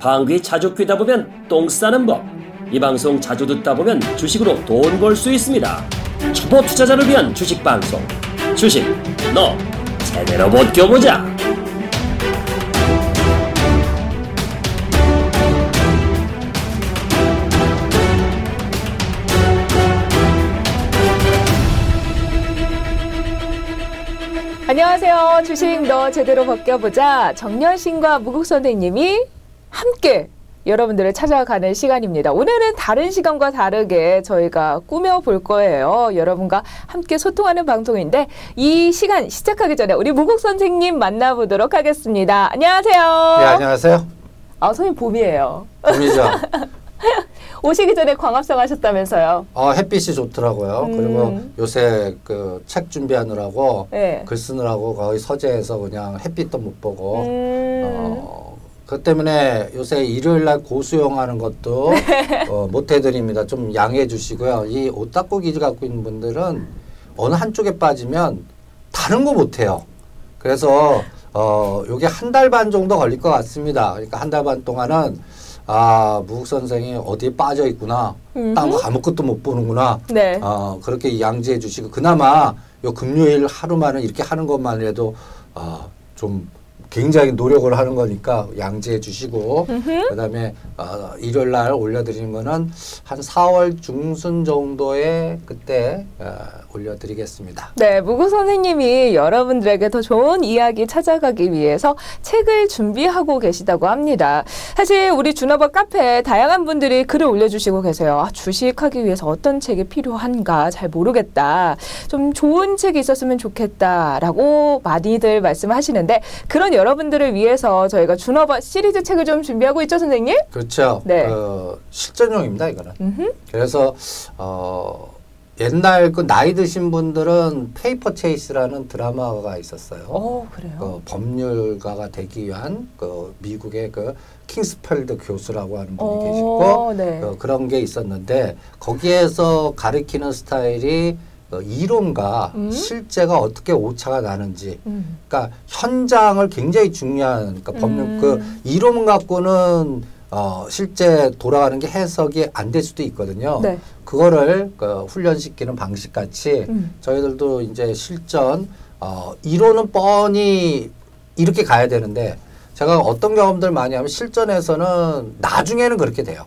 방귀 자주 뀌다 보면 똥 싸는 법. 이 방송 자주 듣다 보면 주식으로 돈 벌 수 있습니다. 초보 투자자를 위한 주식 방송. 주식, 너 제대로 못 껴보자. 안녕하세요. 주식 너 제대로 벗겨보자. 정년신과 무국 선생님이 함께 여러분들을 찾아가는 시간입니다. 오늘은 다른 시간과 다르게 저희가 꾸며볼 거예요. 여러분과 함께 소통하는 방송인데 이 시간 시작하기 전에 우리 무국 선생님 만나보도록 하겠습니다. 안녕하세요. 네, 안녕하세요. 아, 선생님 봄이에요. 봄이죠. 오시기 전에 광합성 하셨다면서요. 어, 햇빛이 좋더라고요. 음. 그리고 요새 그 책 준비하느라고 네. 글 쓰느라고 거의 서재에서 그냥 햇빛도 못 보고 음. 어, 그 때문에 요새 일요일 날 고수용하는 것도 어, 못 해드립니다. 좀 양해해 주시고요. 이 기질 갖고 있는 분들은 어느 한쪽에 빠지면 다른 거 못 해요. 그래서 어, 요게 한 달 반 정도 걸릴 것 같습니다. 그러니까 한 달 반 동안은 아, 무국 선생이 어디에 빠져 있구나. 딴 거 아무것도 못 보는구나. 네. 어, 그렇게 양지해 주시고 그나마 요 금요일 하루만은 이렇게 하는 것만이라도 어, 좀 굉장히 노력을 하는 거니까 양지해 주시고 그다음에 어, 일요일 날 올려드리는 거는 한 4월 중순 정도에 그때 어, 올려드리겠습니다. 네, 무구 선생님이 여러분들에게 더 좋은 이야기 찾아가기 위해서 책을 준비하고 계시다고 합니다. 사실 우리 준어버 카페에 다양한 분들이 글을 올려주시고 계세요. 아, 주식하기 위해서 어떤 책이 필요한가 잘 모르겠다. 좀 좋은 책이 있었으면 좋겠다라고 많이들 말씀하시는데 그런 여러분들을 위해서 저희가 주너벗 시리즈 책을 좀 준비하고 있죠, 선생님? 그렇죠. 네. 어, 실전용입니다 이거는. 음흠. 그래서 어, 옛날 그 나이 드신 분들은 Paper Chase라는 드라마가 있었어요. 오, 그래요. 그 법률가가 되기 위한 그 미국의 그 킹스필드 교수라고 하는 분이 오, 계시고 네. 어, 그런 게 있었는데 거기에서 가리키는 스타일이 어, 이론과 음? 실제가 어떻게 오차가 나는지 음. 그러니까 현장을 굉장히 중요한 그러니까 법률 음. 그 이론 갖고는 어 실제 돌아가는 게 해석이 안 될 수도 있거든요. 네. 그거를 그 훈련시키는 방식 같이 음. 저희들도 이제 실전 어 이론은 뻔히 이렇게 가야 되는데 제가 어떤 경험들 많이 하면 실전에서는 나중에는 그렇게 돼요.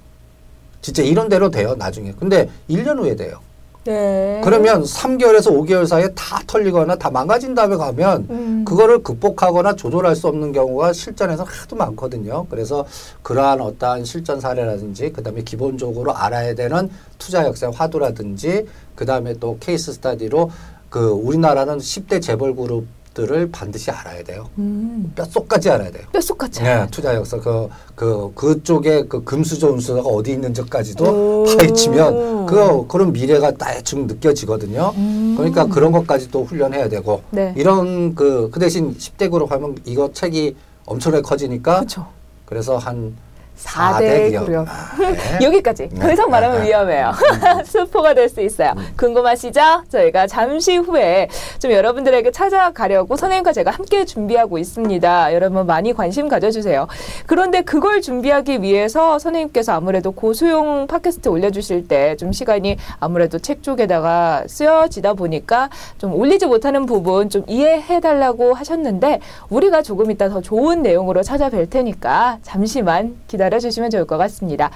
진짜 이론대로 돼요, 나중에. 근데 1년 후에 돼요. 네. 그러면 3개월에서 5개월 사이에 다 털리거나 다 망가진 다음에 가면 음. 그거를 극복하거나 조절할 수 없는 경우가 실전에서 하도 많거든요. 그래서 그러한 어떠한 실전 사례라든지 그다음에 기본적으로 알아야 되는 투자 역사 화두라든지 그다음에 또 케이스 스타디로 그 우리나라는 10대 재벌 그룹 들을 반드시 알아야 돼요. 음. 뼈속까지 알아야 돼요. 뼛속같이. 네, 투자 역사 그, 그, 그쪽에 그 금수저 운수가 어디 있는지까지도 오. 파헤치면 그, 그런 미래가 대충 느껴지거든요. 음. 그러니까 그런 것까지 또 훈련해야 되고 네. 이런 그, 그 대신 10대 그룹 하면 이거 책이 엄청나게 커지니까 그렇죠. 그래서 한 4대 4대 기업. 그룹. 아, 네. 여기까지. 더 이상 말하면 네. 위험해요. 스포가 될 수 있어요. 궁금하시죠? 저희가 잠시 후에 좀 여러분들에게 찾아가려고 선생님과 제가 함께 준비하고 있습니다. 여러분 많이 관심 가져주세요. 그런데 그걸 준비하기 위해서 선생님께서 아무래도 고수용 팟캐스트 올려주실 때 좀 시간이 아무래도 책 쪽에다가 쓰여지다 보니까 좀 올리지 못하는 부분 좀 이해해달라고 하셨는데 우리가 조금 이따 더 좋은 내용으로 찾아뵐 테니까 잠시만 기다려주 시면 좋을 것 같습니다.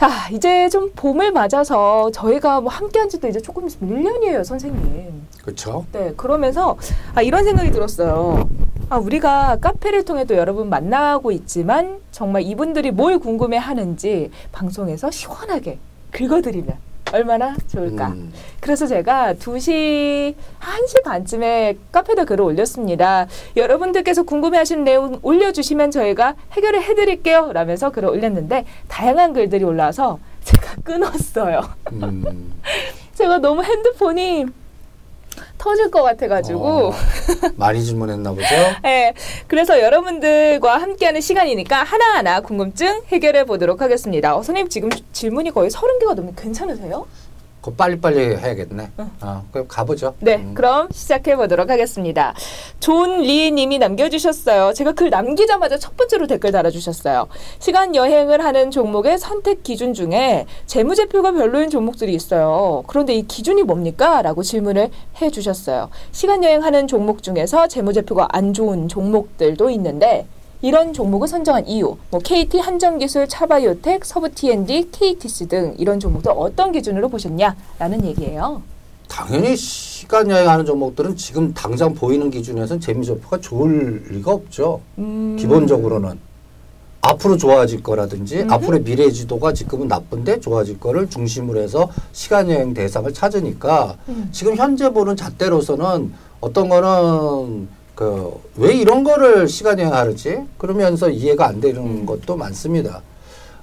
아, 이제 좀 봄을 맞아서 저희가 뭐 함께 한 지도 이제 조금 있으면 1년이에요, 선생님. 그렇죠. 네, 그러면서 아, 이런 생각이 들었어요. 아, 우리가 카페를 통해 또 여러분 만나고 있지만 정말 이분들이 뭘 궁금해 하는지 방송에서 시원하게 긁어드리면 얼마나 좋을까. 음. 그래서 제가 2시, 1시 반쯤에 카페에 글을 올렸습니다. 여러분들께서 궁금해하시는 내용 올려주시면 저희가 해결을 해드릴게요. 라면서 글을 올렸는데 다양한 글들이 올라와서 제가 끊었어요. 음. 제가 너무 핸드폰이 터질 것 같아가지고. 어, 많이 주문했나 보죠? 네, 그래서 여러분들과 함께하는 시간이니까 하나하나 궁금증 해결해 보도록 하겠습니다. 어, 선생님 지금 질문이 거의 서른 개가 넘는 괜찮으세요? 그 빨리빨리 해야겠네. 어, 그럼 가보죠. 네, 음. 그럼 시작해 보도록 하겠습니다. 존 리 님이 남겨주셨어요. 제가 글 남기자마자 첫 번째로 댓글 달아주셨어요. 시간 여행을 하는 종목의 선택 기준 중에 재무제표가 별로인 종목들이 있어요. 그런데 이 기준이 뭡니까? 라고 질문을 해 주셨어요. 시간 여행하는 종목 중에서 재무제표가 안 좋은 종목들도 있는데 이런 종목을 선정한 이유, 뭐 KT 한정기술, 차바이오텍, 서부 T&D, KTC 등 이런 종목들 어떤 기준으로 보셨냐라는 얘기예요. 당연히 시간 여행하는 종목들은 지금 당장 보이는 기준에서는 재미조표가 좋을 리가 없죠. 음. 기본적으로는 앞으로 좋아질 거라든지 앞으로의 미래 지도가 지금은 나쁜데 좋아질 거를 중심으로 해서 시간 여행 대상을 찾으니까 음. 지금 현재 보는 잣대로서는 어떤 거는 그 왜 이런 거를 시간 여행하지 그러면서 이해가 안 되는 음. 것도 많습니다.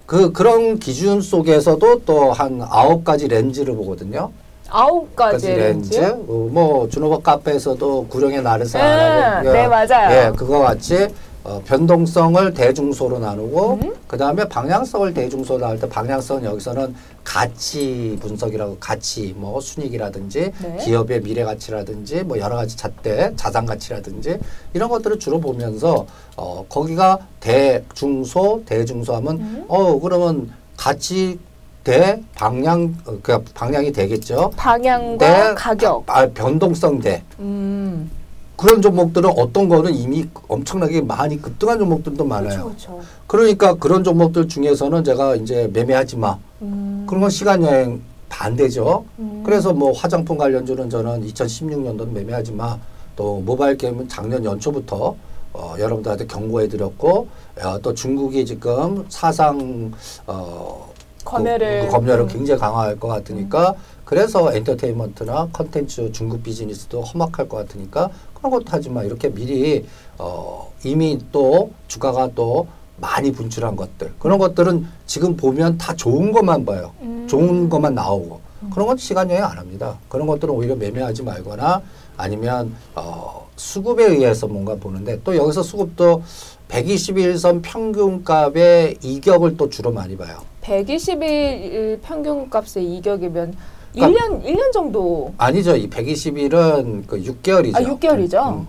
그 그런 기준 속에서도 또 한 아홉 가지 렌즈를 보거든요. 아홉 가지 렌즈, 렌즈. 어, 뭐 준호박 카페에서도 구령의 나르사, 네, 네, 맞아요. 예, 그거 같이 어, 변동성을 대중소로 나누고 음. 그 다음에 방향성을 대중소로 나눌 때 방향성은 여기서는 가치 분석이라고 가치 뭐 순익이라든지 네. 기업의 미래 가치라든지 뭐 여러 가지 잣대 자산 가치라든지 이런 것들을 주로 보면서 어 거기가 대중소 대중소 하면 음. 어 그러면 가치 대 방향 어, 그 방향이 되겠죠. 방향과 대 가격. 아, 변동성 대 음. 그런 종목들은 어떤 거는 이미 엄청나게 많이 급등한 종목들도 많아요. 그렇죠. 그러니까 그런 종목들 중에서는 제가 이제 매매하지 마. 음. 그런 건 시간 여행 반대죠. 음. 그래서 뭐 화장품 관련주는 저는 2016년도는 매매하지 마. 또 모바일 게임은 작년 연초부터 어, 여러분들한테 경고해 드렸고 어, 또 중국이 지금 사상 어, 검열을- 그, 그 검열을 음. 굉장히 강화할 것 같으니까 그래서 엔터테인먼트나 컨텐츠 중국 비즈니스도 험악할 것 같으니까 그런 것도 하지 마. 이렇게 미리 어, 이미 또 주가가 또 많이 분출한 것들. 그런 것들은 지금 보면 다 좋은 것만 봐요. 음. 좋은 것만 나오고. 그런 건 시간 여행 안 합니다. 그런 것들은 오히려 매매하지 말거나 아니면 어, 수급에 의해서 뭔가 보는데 또 여기서 수급도 121선 평균값의 이격을 또 주로 많이 봐요. 120일 평균 값의 이격이면 그러니까- 1년 1년 정도 아니죠. 이 120일은 그 6개월이죠. 아 6개월이죠.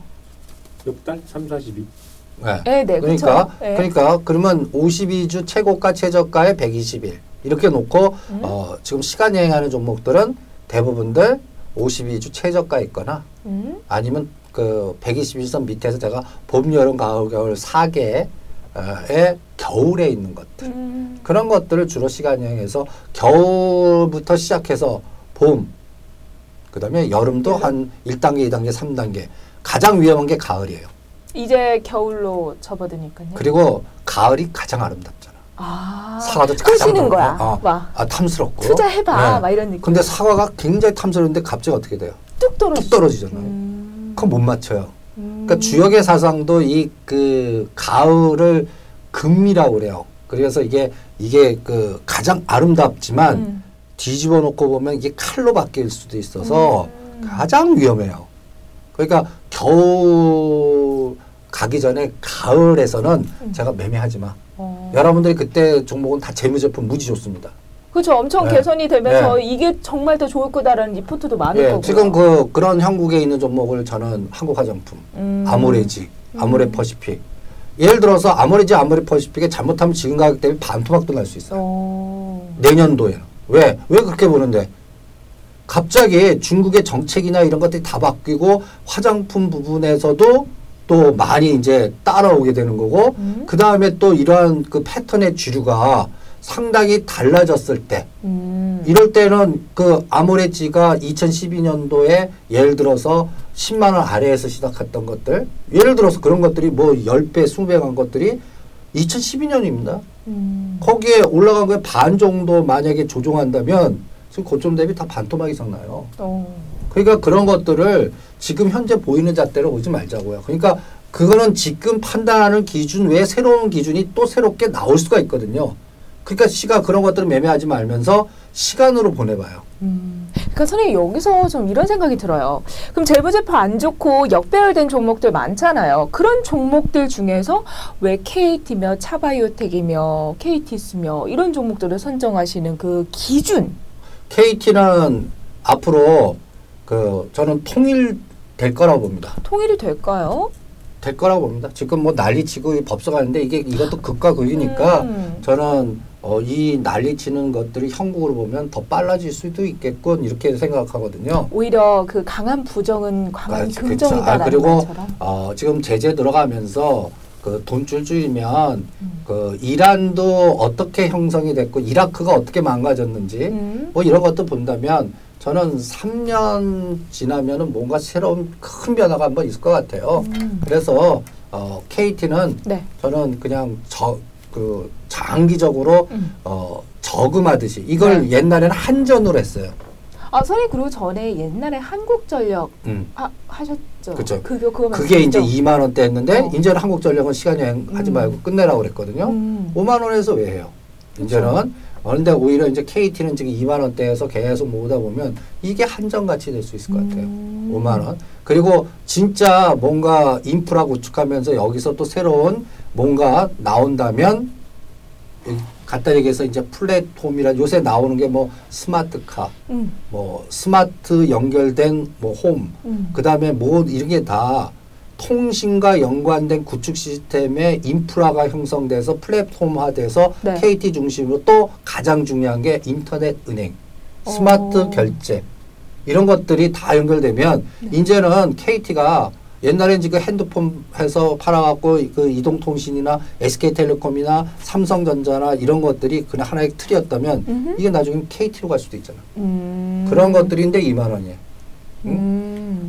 6달 3, 42. 네. 네, 네. 그러니까 그쵸? 네. 그러니까 그러면 52주 최고가 최저가에 120일 이렇게 놓고 음. 어, 지금 시간 여행하는 종목들은 대부분들 52주 최저가 있거나 음. 아니면 그 121선 밑에서 제가 봄, 여름, 가을, 겨울 4개의 겨울에 있는 것들 음. 그런 것들을 주로 시간 여행해서 겨울부터 시작해서 봄, 그 다음에 여름도 여름. 한 1단계, 2단계, 3단계. 가장 위험한 게 가을이에요. 이제 겨울로 접어드니까요. 그리고 가을이 가장 아름답잖아. 아. 사과도 끄시는 거야. 어, 막 아, 탐스럽고. 투자해봐. 막 이런 느낌. 근데 사과가 굉장히 탐스러운데 갑자기 어떻게 돼요? 뚝 떨어지. 뚝 떨어지잖아요. 음. 그건 못 맞춰요. 음. 그러니까 주역의 사상도 이 그 가을을 금이라고 그래요. 그래서 이게 이게 그 가장 아름답지만 음. 뒤집어 놓고 보면 이게 칼로 바뀔 수도 있어서 음. 가장 위험해요. 그러니까 겨울 가기 전에 가을에서는 음. 제가 매매하지 마. 어. 여러분들이 그때 종목은 다 재무제품 무지 좋습니다. 그렇죠. 엄청 네. 개선이 되면서 네. 이게 정말 더 좋을 거다라는 리포트도 많을 예, 거고요. 지금 그 그런 형국에 있는 종목을 저는 한국 화장품, 음. 아모레지, 아모레 퍼시픽. 예를 들어서 아모레지, 아모레 퍼시픽에 잘못하면 지금 가격 대비 반토막도 날 수 있어요. 어. 내년도에는 왜? 왜 그렇게 보는데? 갑자기 중국의 정책이나 이런 것들이 다 바뀌고 화장품 부분에서도 또 많이 이제 따라오게 되는 거고 음. 그 다음에 또 이러한 그 패턴의 주류가 상당히 달라졌을 때 음. 이럴 때는 그 아모레지가 2012년도에 예를 들어서 10만 원 아래에서 시작했던 것들 예를 들어서 그런 것들이 뭐 10배, 20배 간 것들이 2012년입니다. 음. 거기에 올라간 거에 반 정도 만약에 조종한다면 지금 고점 대비 다 반토막 이상 나요. 어. 그러니까 그런 것들을 지금 현재 보이는 잣대로 오지 말자고요. 그러니까 그거는 지금 판단하는 기준 외에 새로운 기준이 또 새롭게 나올 수가 있거든요. 그러니까 시가 그런 것들을 매매하지 말면서 시간으로 보내봐요. 음. 그러니까 선생님 여기서 좀 이런 생각이 들어요. 그럼 재무제표 안 좋고 역배열된 종목들 많잖아요. 그런 종목들 중에서 왜 KT며 차바이오텍이며 KT스며 이런 종목들을 선정하시는 그 기준 KT는 앞으로 그 저는 통일 될 거라고 봅니다. 통일이 될까요? 될 거라고 봅니다. 지금 뭐 난리치고 이 법서가는데 이게 이것도 극과 극이니까 음. 저는 어, 이 난리치는 것들이 형국으로 보면 더 빨라질 수도 있겠군 이렇게 생각하거든요. 오히려 그 강한 부정은 강한 아, 그쵸. 긍정이다라는 아, 그리고 말처럼. 어, 지금 제재 들어가면서 그 돈 줄 줄이면 음. 그 이란도 어떻게 형성이 됐고 이라크가 어떻게 망가졌는지 음. 뭐 이런 것도 본다면 저는 3년 지나면은 뭔가 새로운 큰 변화가 한번 있을 것 같아요. 음. 그래서 어, KT는 네. 저는 그냥 저 그 장기적으로 음. 어, 저금하듯이 이걸 네. 옛날에는 한전으로 했어요. 아, 선생님 그리고 전에 옛날에 한국전력 음. 하, 하셨죠? 그쵸. 그거 그거 그게 이제 말씀이시죠? 2만 원대 했는데 어. 이제는 한국전력은 시간 여행 하지 음. 말고 끝내라고 그랬거든요. 음. 5만 원에서 왜 해요? 이제는 그런데 오히려 이제 KT는 지금 2만 원대에서 계속 모으다 보면 이게 한정같이 될수 있을 것 같아요. 음. 5만 원. 그리고 진짜 뭔가 인프라 구축하면서 여기서 또 새로운 뭔가 나온다면 이 간단히 얘기해서 이제 플랫폼이라 요새 나오는 게 뭐 스마트카, 음. 뭐 스마트 연결된 뭐 홈, 음. 그 다음에 뭐 이런 게 다 통신과 연관된 구축 시스템의 인프라가 형성돼서 플랫폼화돼서 네. KT 중심으로 또 가장 중요한 게 인터넷 은행, 스마트 어. 결제 이런 것들이 다 연결되면 네. 이제는 KT가 옛날엔 지금 핸드폰 해서 팔아갖고 그 이동통신이나 SK텔레콤이나 삼성전자나 이런 것들이 그냥 하나의 틀이었다면 음흠. 이게 나중에 KT로 갈 수도 있잖아. 음. 그런 것들인데 2만 원이에요. 응? 음.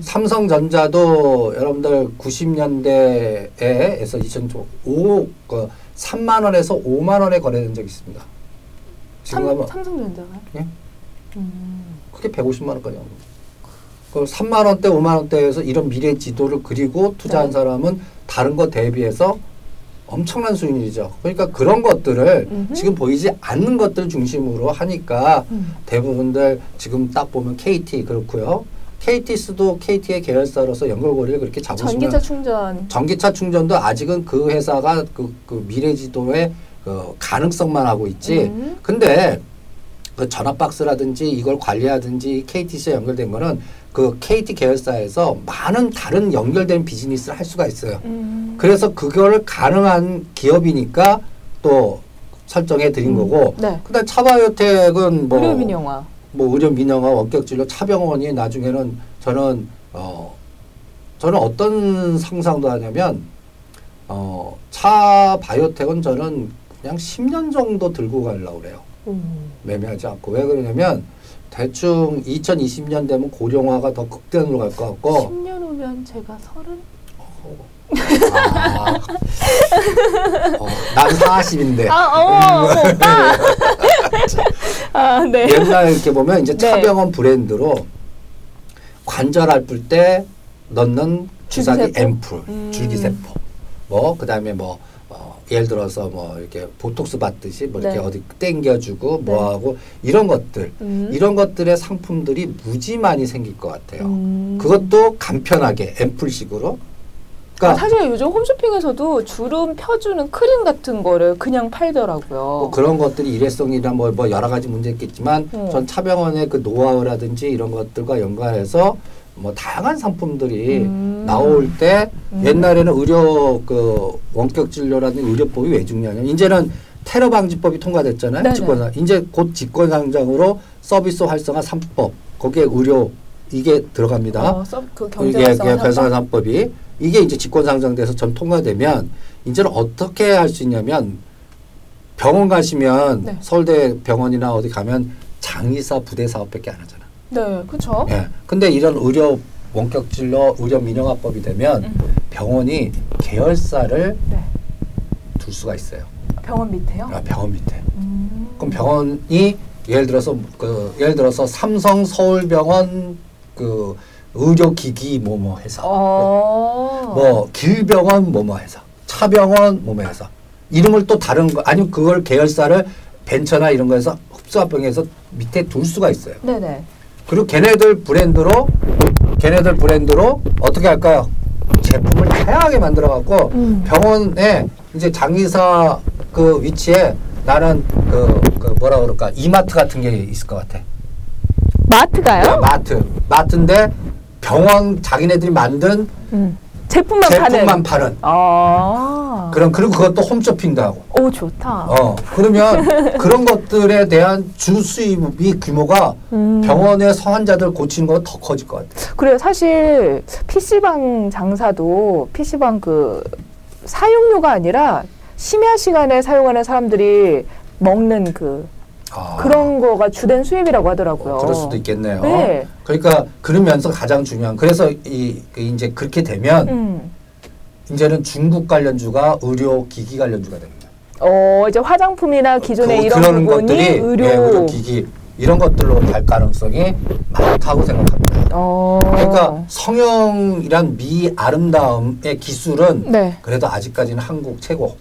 삼성전자도 여러분들 90년대에서 2005, 그 3만 원에서 5만 원에 거래된 적이 있습니다. 지금 삼, 하면 삼성전자가요? 예? 음. 그게 150만 원까지 합니다. 그 3만 원대, 5만 원대에서 이런 미래 지도를 그리고 투자한 네. 사람은 다른 거 대비해서 엄청난 수익률이죠. 그러니까 그런 것들을 음흠. 지금 보이지 않는 것들 중심으로 하니까 음. 대부분들 지금 딱 보면 KT 그렇고요. KT스도 KT의 계열사로서 연결고리를 그렇게 잡으시면 전기차 충전. 전기차 충전도 아직은 그 회사가 그, 그 미래 지도의 그 가능성만 하고 있지. 음. 근데 그 전화 박스라든지 이걸 관리하든지 KTC에 연결된 거는 그 KT 계열사에서 많은 다른 연결된 비즈니스를 할 수가 있어요. 음. 그래서 그거를 가능한 기업이니까 또 설정해 드린 음. 거고. 네. 그다음 차바이오텍은 뭐 의료 민 영화. 뭐 의료 민영화 원격 진료 차병원이 나중에는 저는 어 저는 어떤 상상도 하냐면 어 차 바이오텍은 저는 그냥 10년 정도 들고 가려고 그래요. 음. 매매하지 않고 왜 그러냐면 대충 2020년 되면 고령화가 더 극단으로 갈 것 같고 10년 후면 제가 서른. 아, 어, 난 40인데 아, 어머, 어머, 오빠. 아, 네. 옛날 이렇게 보면 이제 네. 차병원 브랜드로 관절 아플 때 넣는 주사기? 앰플, 음. 줄기세포. 뭐 그다음에 뭐 어, 예를 들어서 뭐 이렇게 보톡스 받듯이 뭐 이렇게 네. 어디 땡겨주고 네. 뭐하고 이런 것들 음. 이런 것들의 상품들이 무지 많이 생길 것 같아요. 음. 그것도 간편하게 앰플식으로. 아, 그러니까 사실 요즘 홈쇼핑에서도 주름 펴주는 크림 같은 거를 그냥 팔더라고요. 뭐 그런 것들이 일회성이나 뭐, 뭐 여러 가지 문제 있겠지만 어. 전 차병원의 그 노하우라든지 이런 것들과 연관해서 뭐 다양한 상품들이 음. 나올 때 음. 옛날에는 의료 그 원격 진료라든지 의료법이 왜 중요하냐 이제는 테러 방지법이 통과됐잖아요 네네. 직권상 이제 곧 직권상정으로 서비스 활성화 3법 거기에 의료 이게 들어갑니다. 어, 서, 그 경제 활성화 별성화 상품? 3법이 이게 이제 직권상정돼서 전 통과되면 이제는 어떻게 할 수 있냐면 병원 가시면 네. 서울대 병원이나 어디 가면 장의사 부대 사업밖에 안 하잖아. 네, 그렇죠. 예. 근데 이런 의료 원격 진료 의료 민영화법이 되면 음. 병원이 계열사를 네. 둘 수가 있어요. 병원 밑에요. 아, 병원 밑에. 음. 그럼 병원이 예를 들어서 그 예를 들어서 삼성 서울병원 그 의료기기 뭐뭐 회사 어. 뭐 길병원 뭐뭐 회사 차병원 뭐뭐 회사 이름을 또 다른 거 아니면 그걸 계열사를 벤처나 이런 거에서 흡수합병해서 밑에 둘 수가 있어요. 네네. 그리고 걔네들 브랜드로 걔네들 브랜드로 어떻게 할까요? 제품을 다양하게 만들어 갖고 음. 병원에 이제 장의사 그 위치에 나는 그, 그 뭐라 그럴까 이마트 같은 게 있을 것 같아. 마트가요? 마트. 마트인데 병원 자기네들이 만든 음. 제품만, 제품만 파는. 파는. 아. 그럼 그리고 그것도 홈쇼핑도 하고. 오 좋다. 어 그러면 그런 것들에 대한 주 수입이 규모가 음. 병원의 성환자들 고치는 거 더 커질 것 같아. 그래요. 사실 PC방 장사도 PC방 그 사용료가 아니라 심야 시간에 사용하는 사람들이 먹는 그 아, 그런 거가 주된 수입이라고 하더라고요. 그럴 수도 있겠네요. 네. 그러니까 그러면서 가장 중요한 그래서 이, 그 이제 그렇게 되면 음. 이제는 중국 관련주가 의료 기기 관련주가 됩니다. 어 이제 화장품이나 기존의 그- 이런 부분이 것들이 의료. 예, 의료 기기 이런 것들로 갈 가능성이 많다고 생각합니다. 어. 그러니까 성형이란 미 아름다움의 기술은 네. 그래도 아직까지는 한국 최고.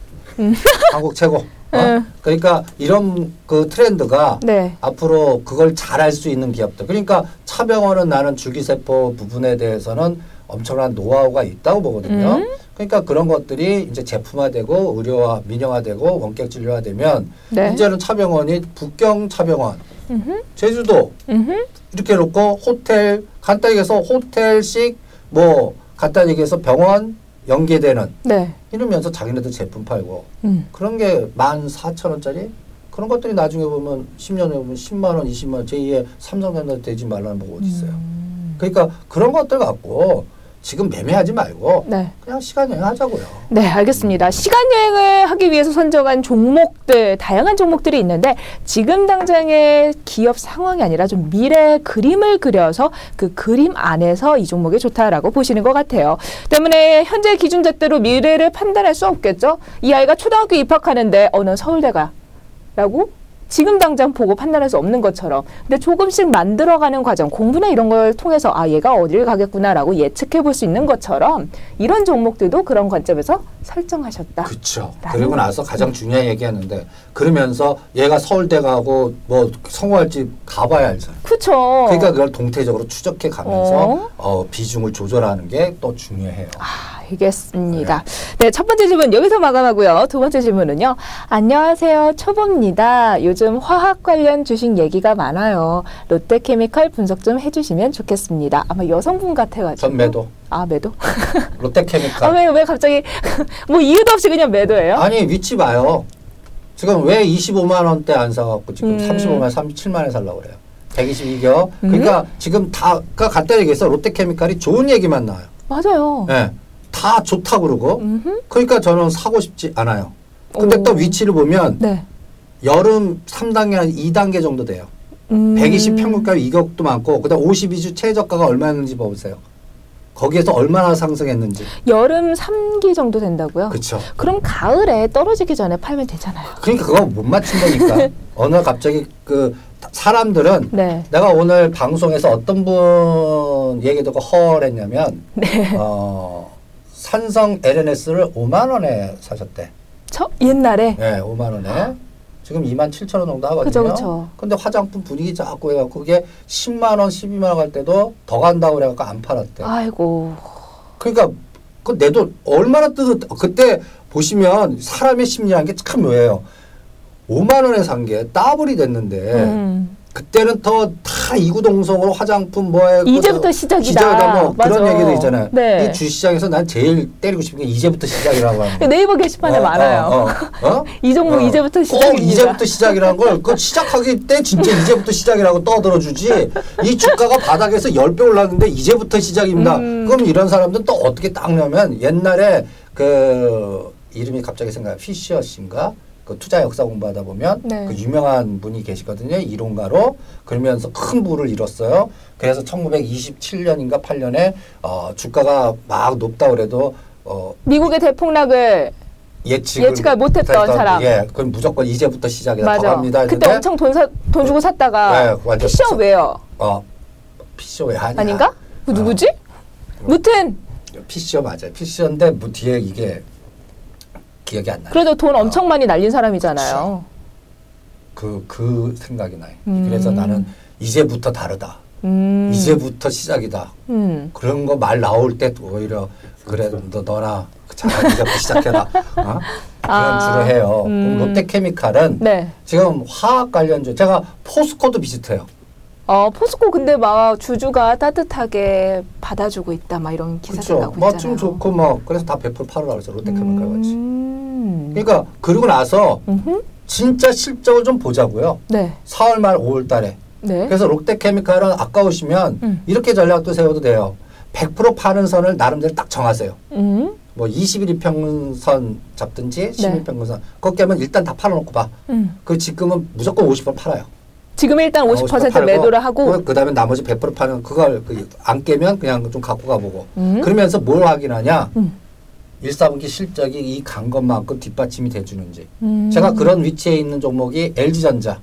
한국 최고. 어? 음. 그러니까 이런 그 트렌드가 네. 앞으로 그걸 잘할 수 있는 기업들. 그러니까 차병원은 나는 줄기세포 부분에 대해서는 엄청난 노하우가 있다고 보거든요. 음. 그러니까 그런 것들이 이제 제품화되고 의료화, 민영화되고 원격 진료화되면 네. 이제는 차병원이 북경 차병원, 음흠. 제주도 음흠. 이렇게 놓고 호텔 간단히 얘기해서 호텔식 뭐 간단히 얘기해서 병원 연계되는 네. 이러면서 자기네들 제품 팔고 음. 그런 게 만 사천 원짜리 그런 것들이 나중에 보면 10년에 보면 10만 원, 20만 원 제2의 삼성전자 되지 말라는 뭐가 어디 있어요. 음. 그러니까 그런 것들 갖고 지금 매매하지 말고 네. 그냥 시간 여행하자고요. 네, 알겠습니다. 시간 여행을 하기 위해서 선정한 종목들, 다양한 종목들이 있는데 지금 당장의 기업 상황이 아니라 좀 미래 그림을 그려서 그 그림 안에서 이 종목이 좋다라고 보시는 것 같아요. 때문에 현재 기준잣대로 미래를 판단할 수 없겠죠. 이 아이가 초등학교 입학하는데 어느 서울대가 라고 지금 당장 보고 판단할 수 없는 것처럼 근데 조금씩 만들어가는 과정 공부나 이런 걸 통해서 아 얘가 어딜 가겠구나라고 예측해 볼 수 있는 것처럼 이런 종목들도 그런 관점에서 설정하셨다. 그렇죠. 그리고 나서 가장 중요한 얘기하는데 그러면서 얘가 서울대 가고 뭐 성공할지 가봐야 알잖아요. 그렇죠. 그러니까 그걸 동태적으로 추적해 가면서 어. 어, 비중을 조절하는 게 또 중요해요. 알겠습니다. 네, 첫 번째 질문 여기서 마감하고요. 두 번째 질문은요. 안녕하세요. 초보입니다. 요즘 화학 관련 주식 얘기가 많아요. 롯데케미칼 분석 좀 해주시면 좋겠습니다. 아마 여성분 같아가지고. 전 매도. 아 매도? 아, 롯데케미칼. 왜, 왜 갑자기 뭐 이유도 없이 그냥 매도예요? 아니 위치 봐요. 지금 왜 25만 원대 안 사갖고 지금 음. 35만 37만에 살라고 그래요. 122겨. 그러니까 지금 다가 간단히 얘기해서 롯데케미칼이 좋은 얘기만 나와요. 맞아요. 예. 다 좋다 그러고. 음흠. 그러니까 저는 사고 싶지 않아요. 근데 오. 또 위치를 보면 네. 여름 3단계 한 2단계 정도 돼요. 음. 120 평균가 이격도 많고 그다음 52주 최저가가 얼마였는지 봐보세요. 거기에서 얼마나 상승했는지. 여름 3기 정도 된다고요? 그렇죠. 그럼 가을에 떨어지기 전에 팔면 되잖아요. 그러니까 그거 못 맞춘다니까. 어느 날 갑자기 그 사람들은 네. 내가 오늘 방송에서 어떤 분 얘기 듣고 허했냐면 네. 어, 산성 LNS를 5만 원에 사셨대. 저 옛날에 네, 5만 원에. 지금 2만 7천 원 정도 하거든요. 그죠, 그죠. 근데 화장품 분위기 자꾸 해갖고 그게 10만 원, 12만 원 갈 때도 더 간다고 그래갖고 안 팔았대. 아이고. 그러니까 그 내 돈 얼마나 뜨뜻 그때 보시면 사람의 심리라는 게 참 묘해요. 5만 원에 산 게 따블이 됐는데 음. 그때는 더 다 이구동성으로 화장품 뭐에 이제부터 시작이다. 시작이다 뭐 그런 맞아. 얘기도 있잖아요. 네. 이 주시장에서 난 제일 때리고 싶은 게 이제부터 시작이라고 하는 거. 네이버 게시판에 어, 많아요. 어, 어, 어? 이 종목 이제부터 꼭 시작입니다. 이제부터 시작이라는 걸, 그 시작하기 때 진짜 이제부터 시작이라고 떠들어 주지. 이 주가가 바닥에서 10배 올랐는데 이제부터 시작입니다. 음. 그럼 이런 사람들은 또 어떻게 닦냐면 옛날에 그 이름이 갑자기 생각나요. 피셔 씨인가? 그 투자 역사 공부하다 보면 네. 그 유명한 분이 계시거든요. 이론가로. 그러면서 큰 부를 잃었어요. 그래서 1927년인가 8년에 어, 주가가 막 높다 그래도 어, 미국의 대폭락을 예측을 예측을 못했던 사람. 예, 그럼 무조건 이제부터 시작이다. 더 맞아. 갑니다. 그때 엄청 돈, 사, 돈 주고 샀다가 네, 완전 피셔웨어 어 피셔 왜 아니야? 아닌가? 그 어, 누구지? 무튼 피셔 맞아요. 피셔인데 뭐 뒤에 이게 기억이 안 나요. 그래도 돈 엄청 많이 날린 사람이잖아요. 그, 그 생각이 나요. 음. 그래서 나는 이제부터 다르다. 음. 이제부터 시작이다. 음. 그런 거 말 나올 때 오히려 그래 너 너나 잠깐 이제부터 시작해라. 어? 그런 아, 주로 해요. 음. 그럼 롯데케미칼은 네. 지금 화학 관련주 제가 포스코도 비슷해요. 어, 포스코 근데 막 주주가 따뜻하게 받아주고 있다 막 이런 기사가 그렇죠. 나오고 뭐 있잖아요. 좀 좋고 뭐 그래서 다 100% 팔으라. 롯데케미칼 같이. 음. 그러니까 그러고 나서 음흠. 진짜 실적을 좀 보자고요. 네. 4월 말 5월 달에. 네. 그래서 롯데케미칼은 아까우시면 음. 이렇게 전략도 세워도 돼요. 100% 파는 선을 나름대로 딱 정하세요. 음. 뭐 21평선 잡든지 네. 11평선 그거 깨면 일단 다 팔아놓고 봐. 음. 그 지금은 무조건 50% 팔아요. 지금 일단 50% 매도를 하고 그 다음에 나머지 100% 파는 그걸 그안 깨면 그냥 좀 갖고 가보고 음. 그러면서 뭘 확인하냐 음. 1, 4분기 실적이 이 간 것만큼 뒷받침이 돼주는지 음. 제가 그런 위치에 있는 종목이 LG전자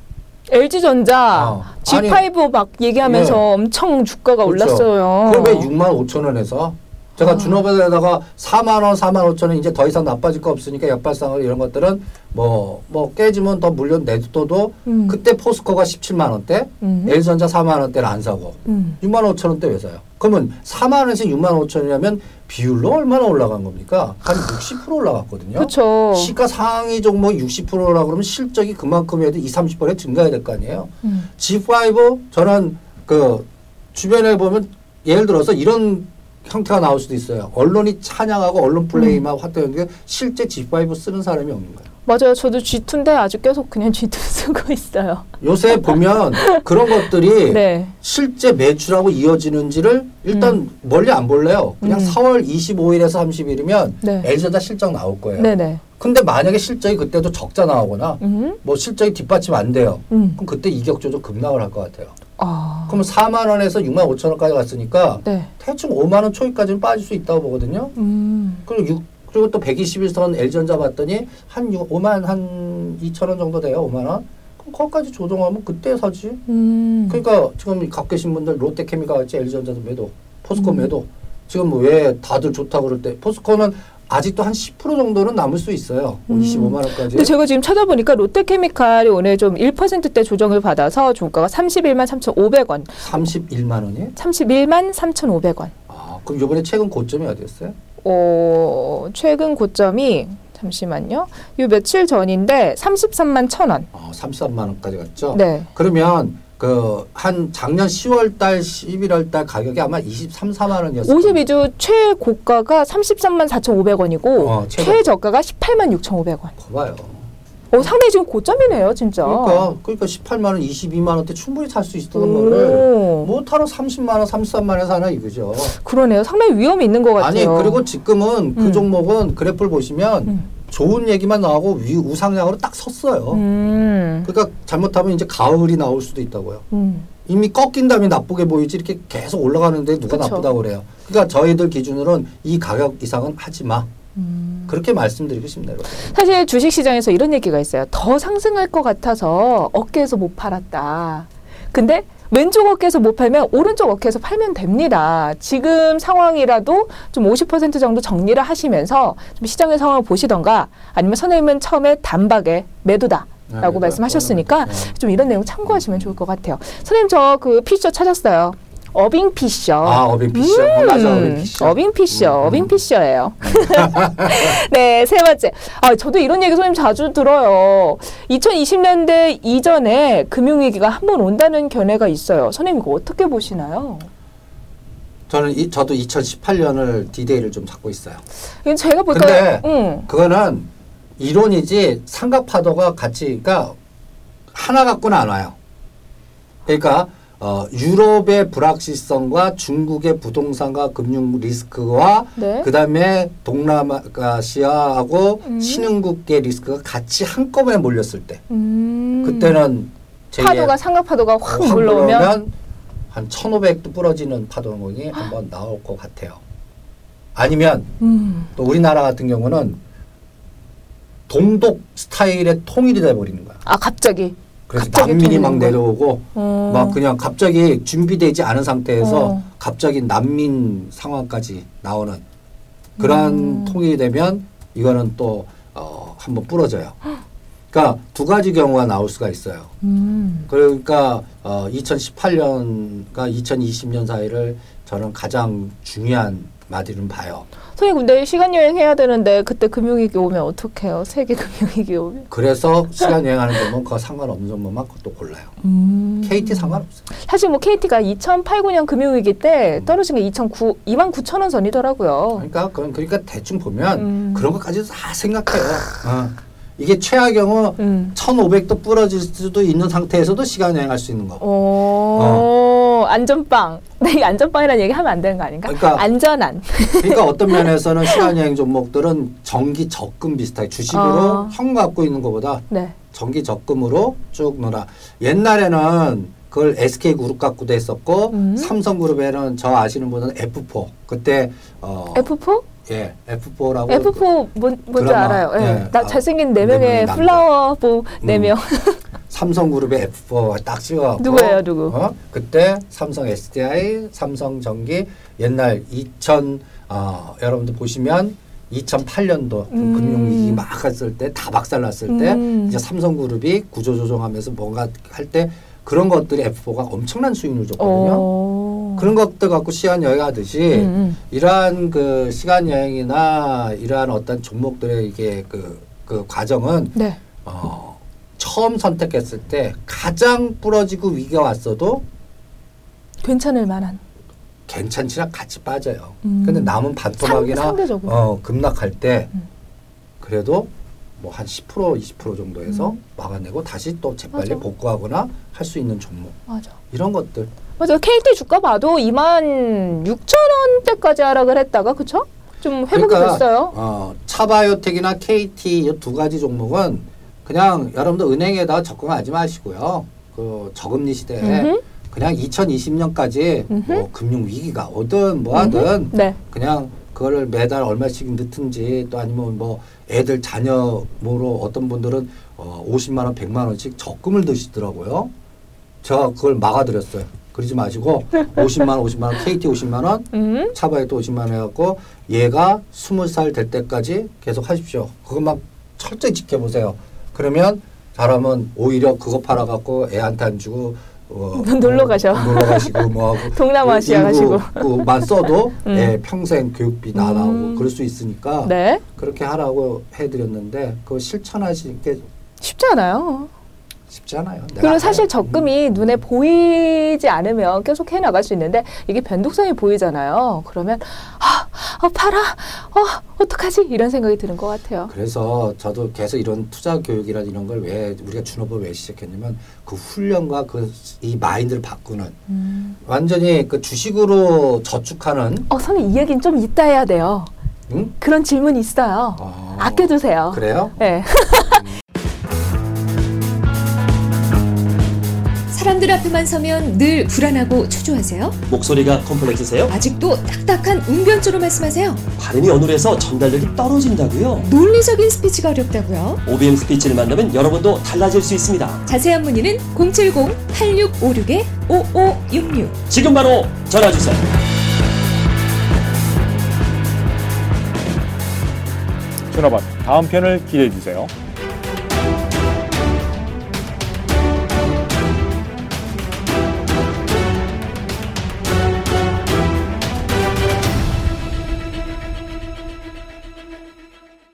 LG전자 어. G5 막 얘기하면서 예. 엄청 주가가 그렇죠. 올랐어요. 그걸 왜 6만 5천 원에서 제가 아. 준업에다가 4만 원, 4만 5천 원 이제 더 이상 나빠질 거 없으니까 역발상을 이런 것들은 뭐 뭐 깨지면 더 물론 내둬도 음. 그때 포스코가 17만 원대, 음. LG전자 4만 원대를 안 사고 음. 6만 5천 원대 왜 사요? 그러면 4만 원에서 6만 5천 원이면 비율로 얼마나 올라간 겁니까? 한 60% 올라갔거든요. 그렇죠. 시가 상위 종목 60%라 그러면 실적이 그만큼이라도 2, 30%에 증가해야 될 거 아니에요. 음. G5 저는 그 주변에 보면 예를 들어서 이런 형태가 나올 수도 있어요. 언론이 찬양하고 언론 플레이만 확대하는 게 실제 G5 쓰는 사람이 없는 거예요. 맞아요. 저도 G2인데 아직 계속 그냥 G2 쓰고 있어요. 요새 보면 그런 것들이 네. 실제 매출하고 이어지는지를 일단 멀리 안 볼래요. 그냥 음. 4월 25일에서 30일이면 네. LG전자 실적 나올 거예요. 네네. 근데 만약에 실적이 그때도 적자 나오거나 음. 뭐 실적이 뒷받침 안 돼요. 음. 그럼 그때 이격 조정 급락을 할 것 같아요. 아. 그럼 4만 원에서 6만 5천 원까지 갔으니까 네. 대충 5만 원 초입까지는 빠질 수 있다고 보거든요. 음. 그리고 6, 그리고 또 121선 L전자 봤더니 한 6, 5만 한 2천 원 정도 돼요. 5만 원. 그럼 거기까지 조정하면 그때 사지. 음. 그러니까 지금 갖고 계신 분들 롯데케미칼 같이 L전자도 매도, 포스코 음. 매도. 지금 뭐왜 다들 좋다고 그럴 때 포스코는 아직도 한 10% 정도는 남을 수 있어요. 음. 25만 원까지. 근데 제가 지금 찾아보니까 롯데케미칼이 오늘 좀 1%대 조정을 받아서 종가가 31만 3,500원, 31만 원이에요? 31만 3,500원. 아, 그럼 이번에 최근 고점이 어디였어요? 어, 최근 고점이 잠시만요. 요 며칠 전인데 33만 1,000원. 아, 33만 원까지 갔죠? 네. 그러면 그 한 작년 10월 달, 11월 달 가격이 아마 23, 4만 원이었어요. 52주 최고가가 33만 4,500원이고 어, 최고. 최저가가 18만 6,500원. 봐요. 어, 상당히 지금 고점이네요, 진짜. 그러니까 그러니까 18만 원, 22만 원대 충분히 살 수 있었던 오. 거를 못 하러 30만 원, 33만 원에 사나 이거죠. 그러네요. 상당히 위험이 있는 것 같아요. 아니 그리고 지금은 그 음. 종목은 그래프를 보시면 음. 좋은 얘기만 나오고 위, 우상향으로 딱 섰어요. 음. 그러니까 잘못하면 이제 가을이 나올 수도 있다고요. 음. 이미 꺾인 다음에 나쁘게 보이지 이렇게 계속 올라가는데 누가 그쵸. 나쁘다고 그래요. 그러니까 저희들 기준으로는 이 가격 이상은 하지 마. 음. 그렇게 말씀드리고 싶네요. 여러분. 사실 주식 시장에서 이런 얘기가 있어요. 더 상승할 것 같아서 어깨에서 못 팔았다. 근데 왼쪽 어깨에서 못 팔면 오른쪽 어깨에서 팔면 됩니다. 지금 상황이라도 좀 50% 정도 정리를 하시면서 좀 시장의 상황을 보시던가 아니면 선생님은 처음에 단박에 매도다. 네, 라고 매도. 말씀하셨으니까 네. 좀 이런 내용 참고하시면 좋을 것 같아요. 선생님 저 그 피셔 찾았어요. 어빙 피셔. 아 어빙 피셔. 어, 맞아 어빙 피셔. 어빙 피셔, 음, 음. 어빙 피셔예요. 네, 세 번째. 아, 저도 이런 얘기 선생님 자주 들어요. 2020년대 이전에 금융위기가 한 번 온다는 견해가 있어요. 선생님 이거 어떻게 보시나요? 저는 이, 저도 2018년을 디데이를 좀 잡고 있어요. 제가 볼까요? 근데 응. 그거는 이론이지 삼각 파도가 같이 그러니까 하나 갖고는 안 와요. 그러니까 어, 유럽의 불확실성과 중국의 부동산과 금융 리스크와 네. 그다음에 동남아시아하고 음. 신흥국계 리스크가 같이 한꺼번에 몰렸을 때 음. 그때는 제 파도가 상각 파도가 확 물러오면 한 1,500도 부러지는 파동이 한번 나올 것 같아요. 아니면 음. 또 우리나라 같은 경우는 동독 스타일의 통일이 돼버리는 거야. 아 갑자기 그래서 난민이 막? 내려오고 어. 막 그냥 갑자기 준비되지 않은 상태에서 어. 갑자기 난민 상황까지 나오는 그런 음. 통일이 되면 이거는 또 어, 한번 부러져요. 그러니까 두 가지 경우가 나올 수가 있어요. 음. 그러니까 어, 2018년과 2020년 사이를 저는 가장 중요한 마디는 봐요. 선생님 근데 시간 여행 해야 되는데 그때 금융위기 오면 어떡해요? 세계 금융위기 오면. 그래서 시간 여행하는 점은 그거 상관없는 점만 그것도 골라요. 음. KT 상관없어요. 사실 뭐 KT가 2008, 9년 금융위기 때 떨어진 게 2009, 2만 9천 원 선이더라고요. 그러니까 그건 그러니까 대충 보면 음. 그런 것까지 다 생각해요. 어. 이게 최악 경우 음. 1,500도 부러질 수도 있는 상태에서도 시간 여행할 수 있는 거. 오, 안전빵. 네, 이 안전빵이라는 얘기 하면 안 되는 거 아닌가? 그러니까- 안전한. 그러니까 어떤 면에서는 시간 여행 종목들은 정기 적금 비슷하게 주식으로 아. 형 갖고 있는 것보다 네. 정기 적금으로 쭉 놀아. 옛날에는 그걸 SK 그룹 갖고도 했었고 음. 삼성 그룹에는 저 아시는 분은 F4 그때 어 F4? 예 F4라고 F4 뭔, 뭔지 드라마, 알아요. 예. 예. 나 아, 잘생긴 네네 명의. 플라워보 네 음. 명. 삼성그룹의 F4 딱 찍어갖고 누구예요, 누구? 어? 그때 삼성 SDI, 삼성전기 옛날 2000 어, 여러분들 보시면 2008년도 음. 금융위기 막 했을 때 다 박살났을 때 음. 이제 삼성그룹이 구조조정하면서 뭔가 할 때 그런 것들이 F4가 엄청난 수익률 줬거든요. 어. 그런 것들 갖고 시간 여행하듯이 음, 음. 이러한 그 시간 여행이나 이러한 어떤 종목들의 이게 그, 그 과정은 네. 어, 처음 선택했을 때 가장 부러지고 위기가 왔어도 괜찮을 만한. 괜찮지랑 같이 빠져요. 음. 근데 남은 반토막이나. 어, 급락할 때 음. 그래도 뭐 한 10% 20% 정도에서 음. 막아내고 다시 또 재빨리 맞아. 복구하거나 할 수 있는 종목 맞아. 이런 것들 맞아. KT 주가 봐도 2만 6천 원대까지 하락을 했다가 그쵸? 좀 회복이 됐어요. 어, 차바이오텍이나 KT 이 두 가지 종목은 그냥 여러분들 은행에다 적금하지 마시고요. 그 저금리 시대에 음흠. 그냥 2020년까지 음흠. 뭐 금융 위기가 오든 뭐 하든 네. 그냥 그거를 매달 얼마씩 넣든지 또 아니면 뭐 애들 자녀 뭐로 어떤 분들은 어 50만 원, 100만 원씩 적금을 드시더라고요. 제가 그걸 막아드렸어요. 그러지 마시고 50만 원, 50만 원, KT 50만 원, 음. 차바에 또 50만 원 해갖고 얘가 20살 될 때까지 계속 하십시오. 그것만 철저히 지켜보세요. 그러면 잘하면 오히려 그거 팔아갖고 애한테 안 주고 어, 놀러 가셔. 어, 놀러 가시고 뭐 하고 동남아시아 일부 가시고. 그만 써도 음. 애 평생 교육비 다 나오고 음. 그럴 수 있으니까 네. 그렇게 하라고 해드렸는데 그거 실천하시기 쉽지 않아요. 쉽지 않아요. 내가 그리고. 사실 적금이 음. 눈에 보이지 않으면 계속 해 나갈 수 있는데 이게 변동성이 보이잖아요. 그러면 아, 어, 팔아, 어, 어떡하지? 이런 생각이 드는 것 같아요. 그래서 저도 계속 이런 투자 교육이나 이런 걸 왜 우리가 준업을 왜 시작했냐면 그 훈련과 그 이 마인드를 바꾸는 음. 완전히 그 주식으로 저축하는 어, 선생님 이 얘기는 좀 이따 해야 돼요. 응? 그런 질문이 있어요. 어. 아껴두세요. 그래요? 네. 사람들 앞에만 서면 늘 불안하고 초조하세요? 목소리가 컴플렉스세요? 아직도 딱딱한 웅변조로 말씀하세요? 발음이 어눌해서 전달력이 떨어진다고요? 논리적인 스피치가 어렵다고요? OBM 스피치를 만나면 여러분도 달라질 수 있습니다. 자세한 문의는 070-8656-5566 지금 바로 전화 주세요. 준업원 다음 편을 기대해 주세요.